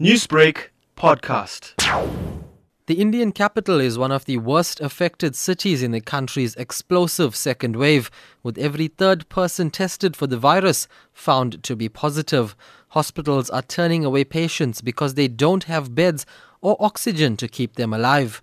Newsbreak podcast. The Indian capital is one of the worst affected cities in the country's explosive second wave, with every third person tested for the virus found to be positive. Hospitals are turning away patients because they don't have beds or oxygen to keep them alive.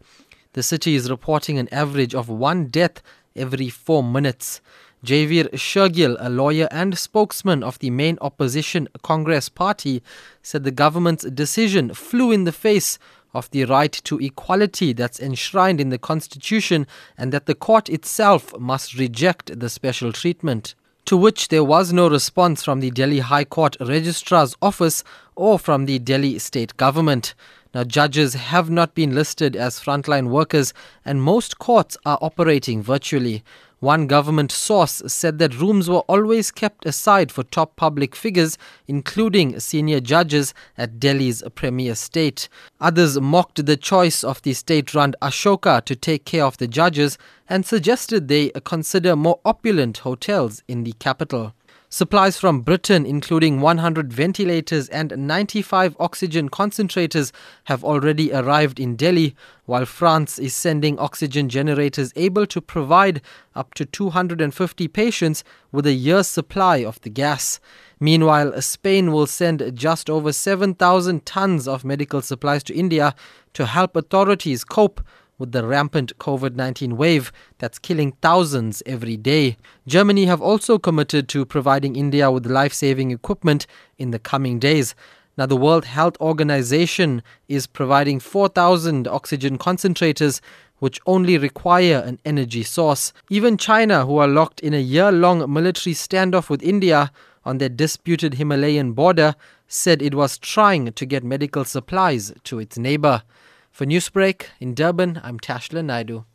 The city is reporting an average of one death every four minutes. Jaiveer Shergill, a lawyer and spokesman of the main opposition Congress party, said the government's decision flew in the face of the right to equality that's enshrined in the constitution and that the court itself must reject the special treatment. To which there was no response from the Delhi High Court Registrar's office or from the Delhi state government. Now, judges have not been listed as frontline workers, and most courts are operating virtually. One government source said that rooms were always kept aside for top public figures, including senior judges at Delhi's premier state. Others mocked the choice of the state run Ashoka to take care of the judges and suggested they consider more opulent hotels in the capital. Supplies from Britain, including 100 ventilators and 95 oxygen concentrators, have already arrived in Delhi, while France is sending oxygen generators able to provide up to 250 patients with a year's supply of the gas. Meanwhile, Spain will send just over 7,000 tons of medical supplies to India to help authorities cope with the rampant COVID 19 wave that's killing thousands every day. Germany have also committed to providing India with life saving equipment in the coming days. Now, the World Health Organization is providing 4,000 oxygen concentrators, which only require an energy source. Even China, who are locked in a year long military standoff with India on their disputed Himalayan border, said it was trying to get medical supplies to its neighbor. For Newsbreak in Durban, I'm Tashlan Naidoo.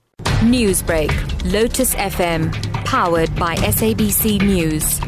Newsbreak, Lotus FM, powered by SABC News.